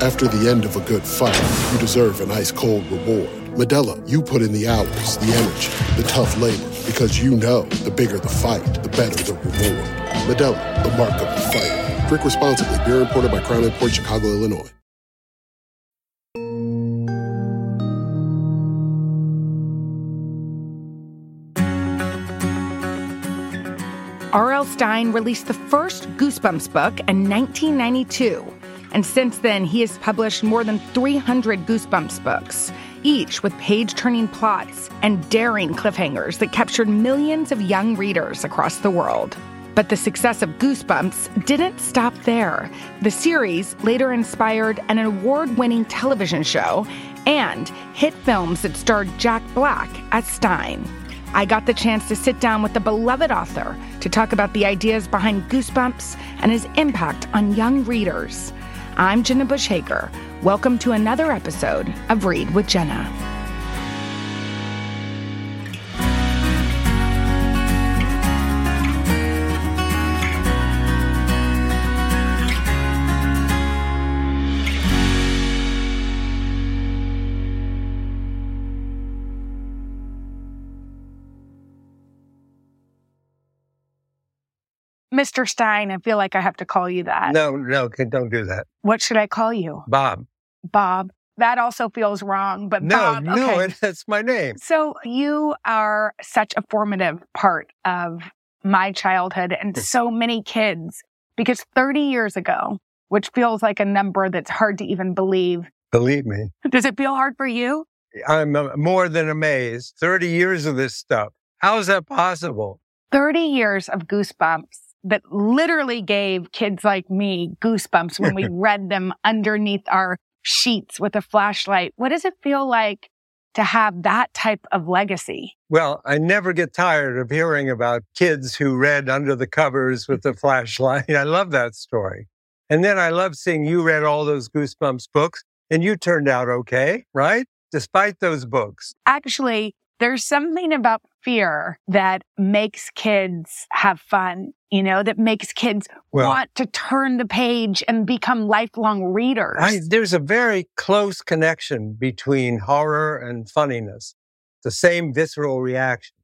After the end of a good fight, you deserve an ice cold reward. Modelo, you put in the hours, the energy, the tough labor, because you know the bigger the fight, the better the reward. Modelo, the mark of the fighter. Drink responsibly. Beer imported by Crown Port Chicago, Illinois. R.L. Stine released the first Goosebumps book in 1992. And since then, he has published more than 300 Goosebumps books, each with page turning plots and daring cliffhangers that captured millions of young readers across the world. But the success of Goosebumps didn't stop there. The series later inspired an award winning television show and hit films that starred Jack Black as Stine. I got the chance to sit down with the beloved author to talk about the ideas behind Goosebumps and his impact on young readers. I'm Jenna Bush Hager. Welcome to another episode of Read with Jenna. Mr. Stine, I feel like I have to call you that. No, no, don't do that. What should I call you? Bob. Bob. That also feels wrong, but no, Bob. no, okay. that's my name. So you are such a formative part of my childhood and so many kids because 30 years ago, which feels like a number that's hard to even believe. Believe me. Does it feel hard for you? I'm uh, more than amazed. 30 years of this stuff. How is that possible? 30 years of goosebumps that literally gave kids like me goosebumps when we read them underneath our sheets with a flashlight. What does it feel like to have that type of legacy? Well, I never get tired of hearing about kids who read under the covers with the flashlight. I love that story. And then I love seeing you read all those Goosebumps books and you turned out okay, right? Despite those books. Actually, there's something about fear that makes kids have fun, you know, that makes kids Well- want to turn the page and become lifelong readers. I, there's a very close connection between horror and funniness, the same visceral reaction.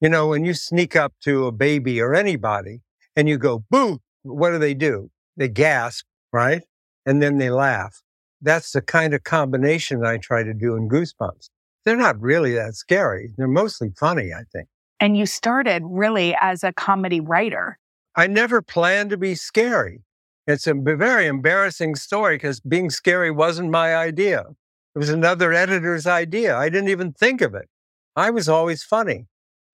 You know, when you sneak up to a baby or anybody and you go, boo, what do they do? They gasp, right? And then they laugh. That's the kind of combination I try to do in Goosebumps. They're not really that scary. They're mostly funny, I think. and you started really as a comedy writer. I never planned to be scary. It's a very embarrassing story because being scary wasn't my idea. It was another editor's idea. I didn't even think of it. I was always funny.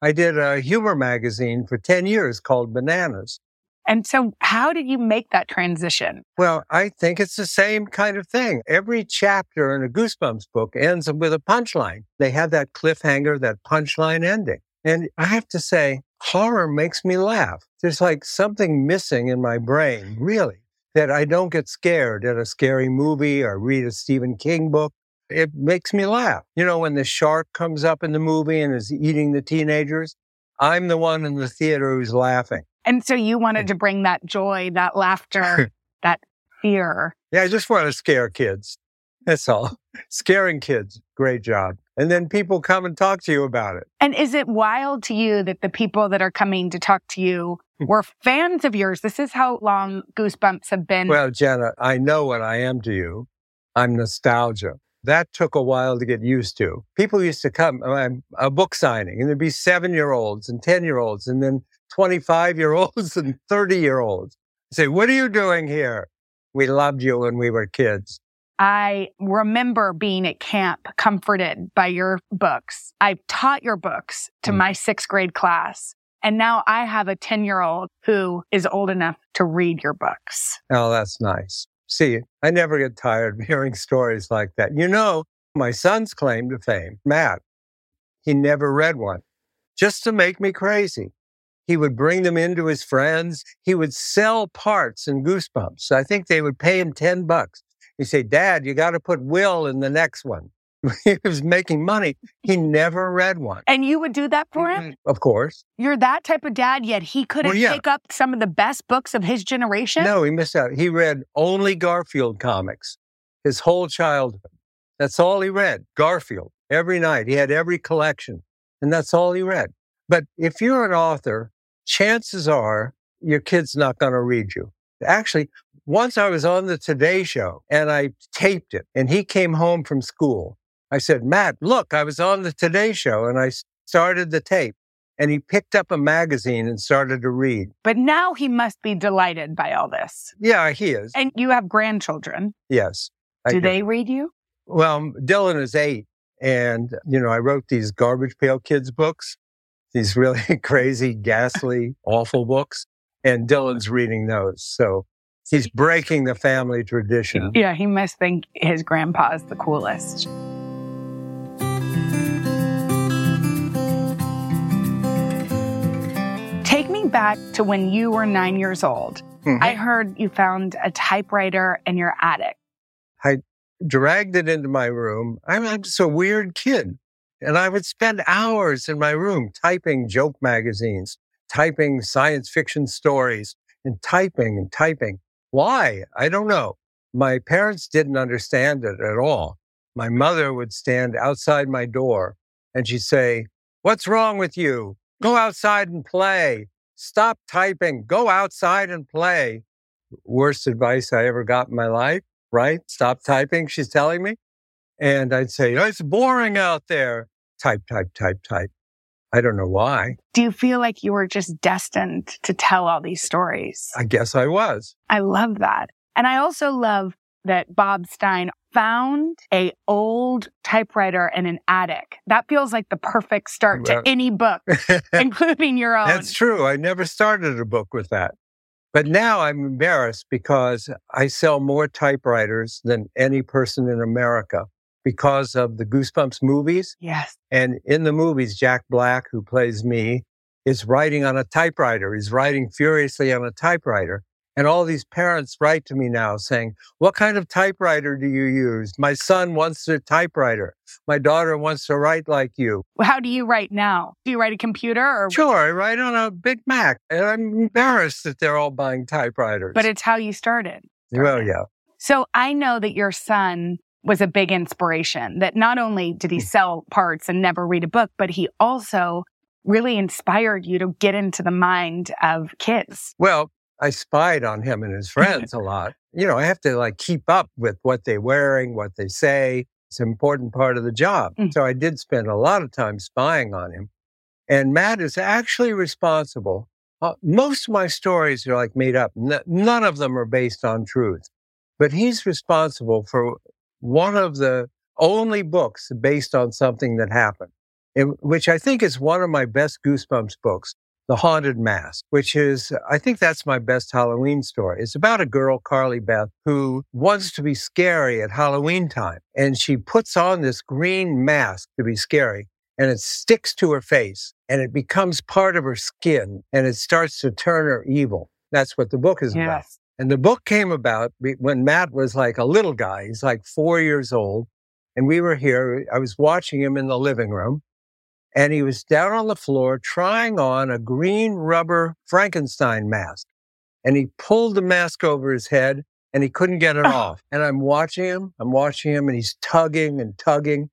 I did a humor magazine for 10 years called Bananas. And so, how did you make that transition? Well, I think it's the same kind of thing. Every chapter in a Goosebumps book ends with a punchline. They have that cliffhanger, that punchline ending. And I have to say, horror makes me laugh. There's like something missing in my brain, really, that I don't get scared at a scary movie or read a Stephen King book. It makes me laugh. You know, when the shark comes up in the movie and is eating the teenagers, I'm the one in the theater who's laughing. And so, you wanted to bring that joy, that laughter, that fear. Yeah, I just want to scare kids. That's all. Scaring kids. Great job. And then people come and talk to you about it. And is it wild to you that the people that are coming to talk to you were fans of yours? This is how long Goosebumps have been. Well, Jenna, I know what I am to you. I'm nostalgia. That took a while to get used to. People used to come, um, a book signing, and there'd be seven year olds and 10 year olds, and then 25 year olds and 30 year olds. Say, what are you doing here? We loved you when we were kids. I remember being at camp comforted by your books. I've taught your books to Mm. my sixth grade class. And now I have a 10 year old who is old enough to read your books. Oh, that's nice. See, I never get tired of hearing stories like that. You know, my son's claim to fame, Matt, he never read one just to make me crazy. He would bring them in to his friends. He would sell parts in Goosebumps. I think they would pay him 10 bucks. He'd say, Dad, you got to put Will in the next one. he was making money. He never read one. And you would do that for him? Of course. You're that type of dad, yet he couldn't Well, yeah. pick up some of the best books of his generation? No, he missed out. He read only Garfield comics. his whole childhood. That's all he read. Garfield every night. He had every collection and that's all he read. But if you're an author, chances are your kid's not going to read you. Actually, once I was on the Today Show and I taped it and he came home from school. I said, Matt, look, I was on the Today Show and I started the tape and he picked up a magazine and started to read. But now he must be delighted by all this. Yeah, he is. And you have grandchildren. Yes. Do, do they read you? Well, Dylan is eight. And, you know, I wrote these garbage pail kids books, these really crazy, ghastly, awful books. And Dylan's reading those. So he's breaking the family tradition. Yeah, he must think his grandpa is the coolest. Take me back to when you were nine years old. Mm-hmm. I heard you found a typewriter in your attic. I dragged it into my room. I'm, I'm just a weird kid. And I would spend hours in my room typing joke magazines, typing science fiction stories, and typing and typing. Why? I don't know. My parents didn't understand it at all. My mother would stand outside my door and she'd say, What's wrong with you? Go outside and play. Stop typing. Go outside and play. Worst advice I ever got in my life, right? Stop typing, she's telling me. And I'd say, oh, it's boring out there. Type, type, type, type. I don't know why. Do you feel like you were just destined to tell all these stories? I guess I was. I love that. And I also love that Bob Stine found a old typewriter in an attic. That feels like the perfect start to any book, including your own. That's true. I never started a book with that. But now I'm embarrassed because I sell more typewriters than any person in America because of the Goosebumps movies. Yes. And in the movies, Jack Black, who plays me, is writing on a typewriter. He's writing furiously on a typewriter. And all these parents write to me now saying, What kind of typewriter do you use? My son wants a typewriter. My daughter wants to write like you. How do you write now? Do you write a computer or? Sure, I write on a Big Mac. And I'm embarrassed that they're all buying typewriters. But it's how you started. Well, yeah. So I know that your son was a big inspiration, that not only did he hmm. sell parts and never read a book, but he also really inspired you to get into the mind of kids. Well, I spied on him and his friends a lot. You know, I have to like keep up with what they're wearing, what they say. It's an important part of the job. Mm. So I did spend a lot of time spying on him. And Matt is actually responsible. Uh, most of my stories are like made up. N- none of them are based on truth, but he's responsible for one of the only books based on something that happened, which I think is one of my best Goosebumps books. The Haunted Mask, which is, I think that's my best Halloween story. It's about a girl, Carly Beth, who wants to be scary at Halloween time. And she puts on this green mask to be scary and it sticks to her face and it becomes part of her skin and it starts to turn her evil. That's what the book is yes. And the book came about when Matt was like a little guy. He's like four years old. And we were here. I was watching him in the living room and he was down on the floor trying on a green rubber Frankenstein mask. And he pulled the mask over his head and he couldn't get it off. And I'm watching him, I'm watching him and he's tugging and tugging.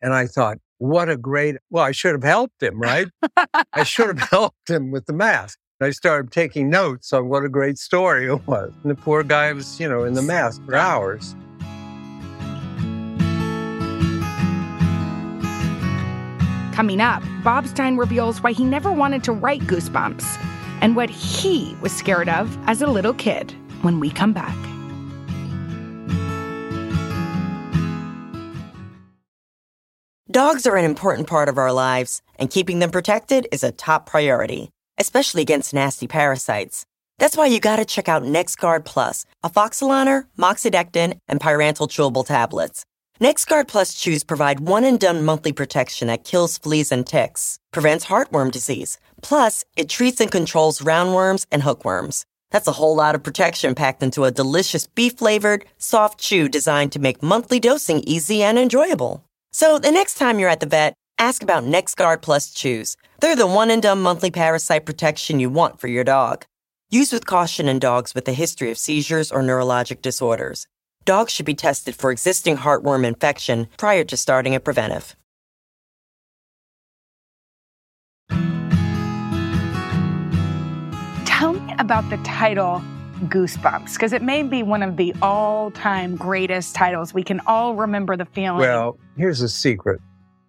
And I thought, what a great, well, I should have helped him, right? I should have helped him with the mask. And I started taking notes on what a great story it was. And the poor guy was, you know, in the mask for hours. Coming up, Bob Stine reveals why he never wanted to write Goosebumps and what he was scared of as a little kid when we come back. Dogs are an important part of our lives, and keeping them protected is a top priority, especially against nasty parasites. That's why you gotta check out NexGard Plus, afoxolaner, moxidectin, and pyrantel chewable tablets. NexGard Plus chews provide one and done monthly protection that kills fleas and ticks, prevents heartworm disease. Plus, it treats and controls roundworms and hookworms. That's a whole lot of protection packed into a delicious beef flavored, soft chew designed to make monthly dosing easy and enjoyable. So the next time you're at the vet, ask about NexGard Plus chews. They're the one and done monthly parasite protection you want for your dog. Use with caution in dogs with a history of seizures or neurologic disorders. dogs should be tested for existing heartworm infection prior to starting a preventive. Tell me about the title Goosebumps, because it may be one of the all time greatest titles. We can all remember the feeling. Well, here's a secret.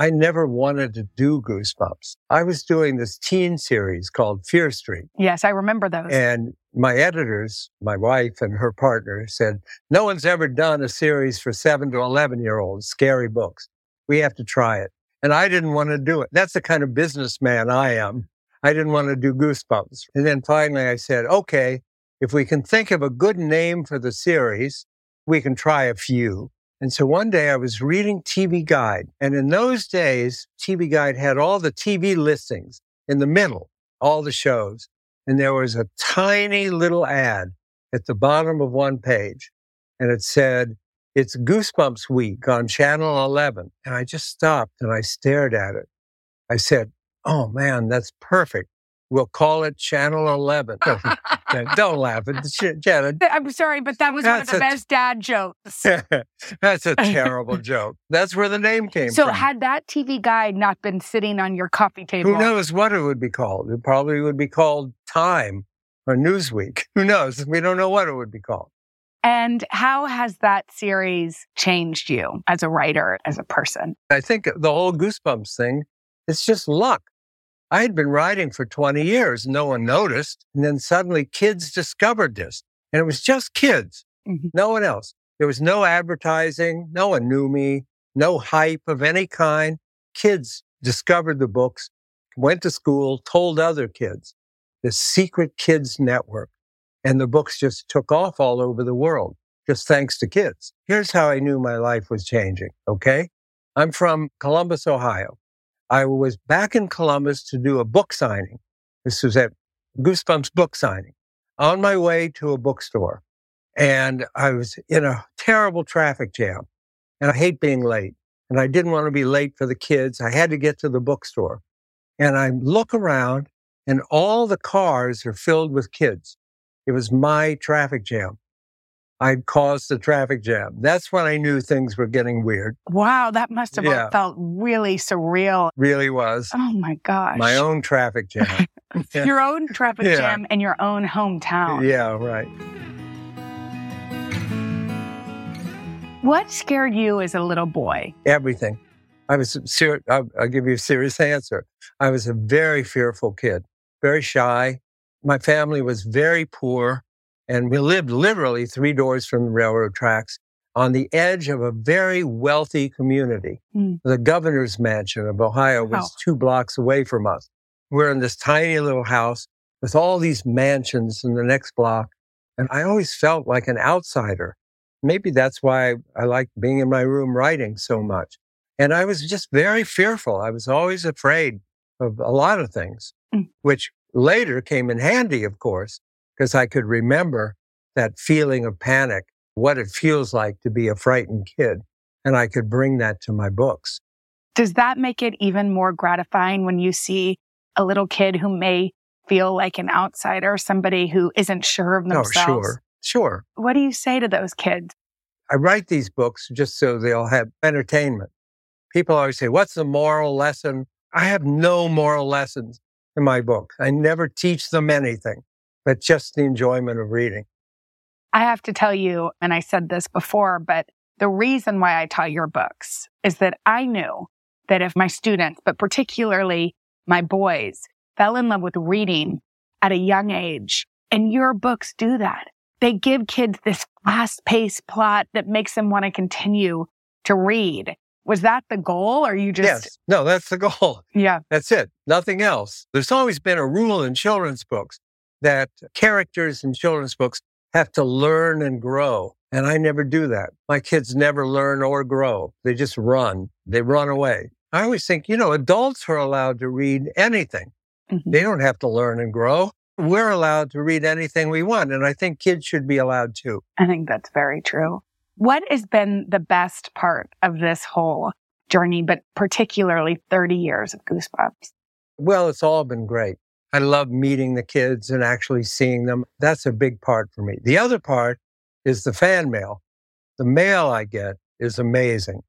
I never wanted to do Goosebumps. I was doing this teen series called Fear Street. yes, I remember those. And my editors, my wife and her partner said, no one's ever done a series for seven to 11 year olds, scary books. We have to try it. And I didn't want to do it. That's the kind of businessman I am. I didn't want to do Goosebumps. And then finally I said, okay, if we can think of a good name for the series, we can try a few. And so one day I was reading TV Guide. And in those days, TV Guide had all the TV listings in the middle, all the shows. And there was a tiny little ad at the bottom of one page. And it said, it's Goosebumps Week on Channel 11. And I just stopped and I stared at it. I said, Oh man, that's perfect. We'll call it Channel 11. Don't laugh at the Janet. I'm sorry, but that was one of the best dad jokes. That's a terrible joke. That's where the name came So, from. So, had that TV guide not been sitting on your coffee table, Who knows what it would be called? It probably would be called Time or Newsweek. Who knows? We don't know what it would be called. and how has that series changed you as a writer, as a person? I think the whole Goosebumps thing, it's just luck. I had been writing for 20 years. No one noticed. And then suddenly kids discovered this. And it was just kids, Mhm. no one else. There was no advertising. No one knew me, no hype of any kind. Kids discovered the books, went to school, told other kids. The secret kids network. And the books just took off all over the world, just thanks to kids. Here's how I knew my life was changing. Okay. I'm from Columbus, Ohio. I was back in Columbus to do a book signing. This was at Goosebumps book signing on my way to a bookstore. And I was in a terrible traffic jam and I hate being late. And I didn't want to be late for the kids. I had to get to the bookstore and I look around and all the cars are filled with kids. It was my traffic jam. I'd caused the traffic jam. That's when I knew things were getting weird. Wow, that must have Yeah. felt really surreal. Really was. Oh my gosh. My own traffic jam. Yeah. Your own traffic Yeah. jam in your own hometown. yeah, right. What scared you as a little boy? Everything. I was ser- I'll, I'll give you a serious answer. I was a very fearful kid, very shy. My family was very poor, and we lived literally three doors from the railroad tracks on the edge of a very wealthy community. Hmm. The governor's mansion of Ohio was Wow. two blocks away from us. We're in this tiny little house with all these mansions in the next block. And I always felt like an outsider. Maybe that's why I liked being in my room writing so much. And I was just very fearful. I was always afraid of a lot of things, Mm. which later came in handy, of course, because I could remember that feeling of panic, what it feels like to be a frightened kid. And I could bring that to my books. Does that make it even more gratifying when you see a little kid who may feel like an outsider, somebody who isn't sure of oh, themselves? Oh, sure. Sure. What do you say to those kids? I write these books just so they'll have entertainment. People always say, What's the moral lesson? I have no moral lessons in my book. I never teach them anything, but just the enjoyment of reading. I have to tell you, and I said this before, but the reason why I taught your books is that I knew that if my students, but particularly my boys, fell in love with reading at a young age, and your books do that, they give kids this fast paced plot that makes them want to continue to read. Was that the goal or you just, yes. No, that's the goal. yeah, That's it. Nothing else. There's always been a rule in children's books that characters in children's books have to learn and grow. And I never do that. My kids never learn or grow. They just run. They run away. I always think, you know, adults are allowed to read anything. Mhm. They don't have to learn and grow. We're allowed to read anything we want. And I think kids should be allowed to. I think that's very true. What has been the best part of this whole journey, but particularly 30 years of Goosebumps? Well, it's all been great. I love meeting the kids and actually seeing them. That's a big part for me. The other part is the fan mail. The mail I get is amazing.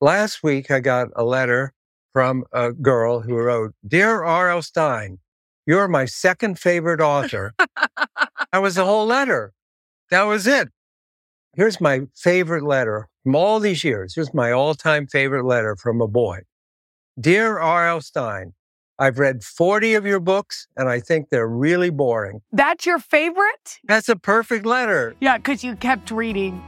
Last week, I got a letter from a girl who wrote, Dear R.L. Stine, you're my second favorite author. that was the whole letter. That was it. Here's my favorite letter from all these years. Here's my all time favorite letter from a boy. Dear R.L. Stine, I've read 40 of your books and I think they're really boring. That's your favorite? That's a perfect letter. Yeah, because you kept reading.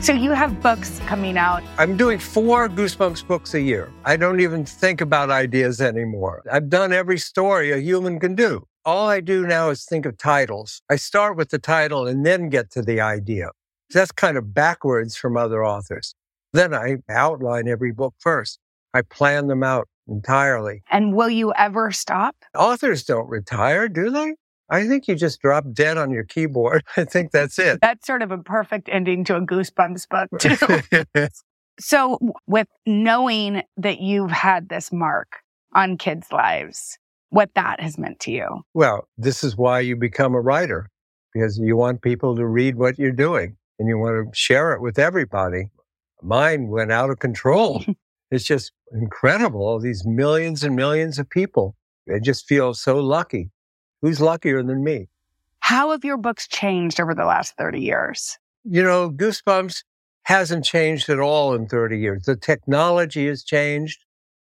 So you have books coming out. I'm doing four Goosebumps books a year. I don't even think about ideas anymore. I've done every story a human can do. All I do now is think of titles. I start with the title and then get to the idea. That's kind of backwards from other authors. Then I outline every book first. I plan them out entirely. And will you ever stop? Authors don't retire, do they? I think you just drop dead on your keyboard. I think that's it. That's sort of a perfect ending to a Goosebumps book, too. so, with knowing that you've had this mark on kids' lives, what that has meant to you. Well, this is why you become a writer, because you want people to read what you're doing and you want to share it with everybody. Mine went out of control. it's just incredible. All these millions and millions of people. I just feel so lucky. Who's luckier than me? How have your books changed over the last 30 years? You know, Goosebumps hasn't changed at all in 30 years. The technology has changed.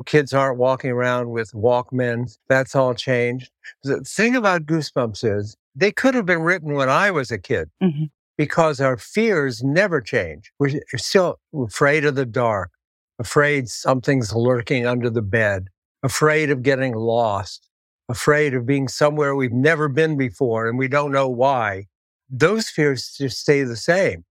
Kids aren't walking around with Walkmen. That's all changed. The thing about Goosebumps is they could have been written when I was a kid mm-hmm. Because our fears never change. We're still afraid of the dark, afraid something's lurking under the bed, afraid of getting lost, afraid of being somewhere we've never been before and we don't know why. Those fears just stay the same.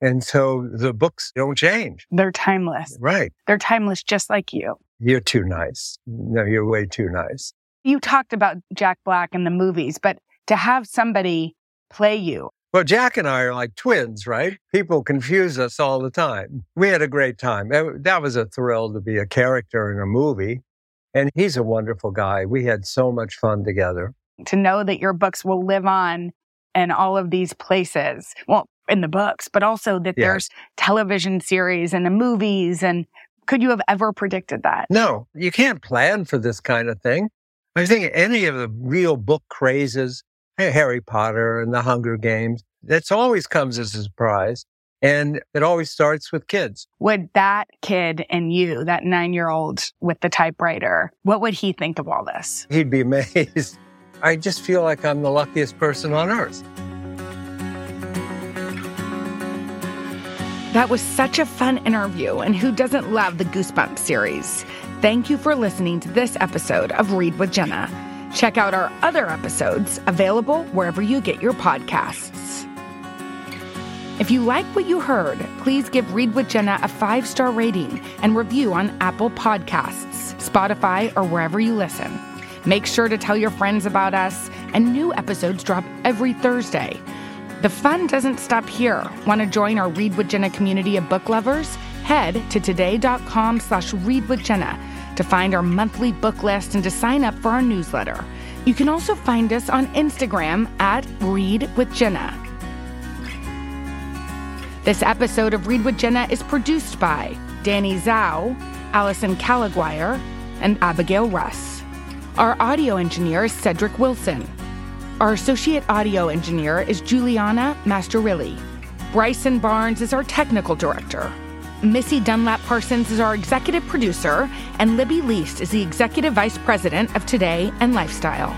And so the books don't change. They're timeless. Right. They're timeless just like you. You're too nice. No, you're way too nice. You talked about Jack Black in the movies, but to have somebody play you. Well, Jack and I are like twins, right? People confuse us all the time. We had a great time. That was a thrill to be a character in a movie. And he's a wonderful guy. We had so much fun together. To know that your books will live on in all of these places. Well, in the books, but also that yeah. there's television series and the movies. And could you have ever predicted that? No, you can't plan for this kind of thing. I think any of the real book crazes, Eh, Harry Potter and the Hunger Games, that's always comes as a surprise. And it always starts with kids. Would that kid and you, that nine year old with the typewriter, what would he think of all this? He'd be amazed. I just feel like I'm the luckiest person on earth. That was such a fun interview, and who doesn't love the Goosebumps series? Thank you for listening to this episode of Read with Jenna. Check out our other episodes available wherever you get your podcasts. If you like what you heard, please give Read with Jenna a five star rating and review on Apple Podcasts, Spotify, or wherever you listen. Make sure to tell your friends about us, and new episodes drop every Thursday. The fun doesn't stop here. Want to join our Read with Jenna community of book lovers? Head to today.com slash read with Jenna to find our monthly book list and to sign up for our newsletter. You can also find us on Instagram at Read with Jenna. This episode of Read with Jenna is produced by Danny Zhao, Allison Calaguire, and Abigail Russ. Our audio engineer is Cedric Wilson. Our associate audio engineer is Juliana Masterilli. Bryson Barnes is our technical director. Missy Dunlap Parsons is our executive producer, and Libby Leist is the executive vice president of Today and Lifestyle.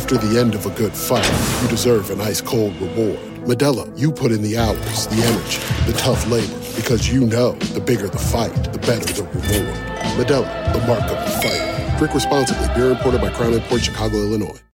After the end of a good fight, you deserve an ice cold reward. Modelo, you put in the hours, the energy, the tough labor, because you know the bigger the fight, the better the reward. Modelo, the mark of the fighter. Drink responsibly. Beer imported by Crown Port Chicago, Illinois.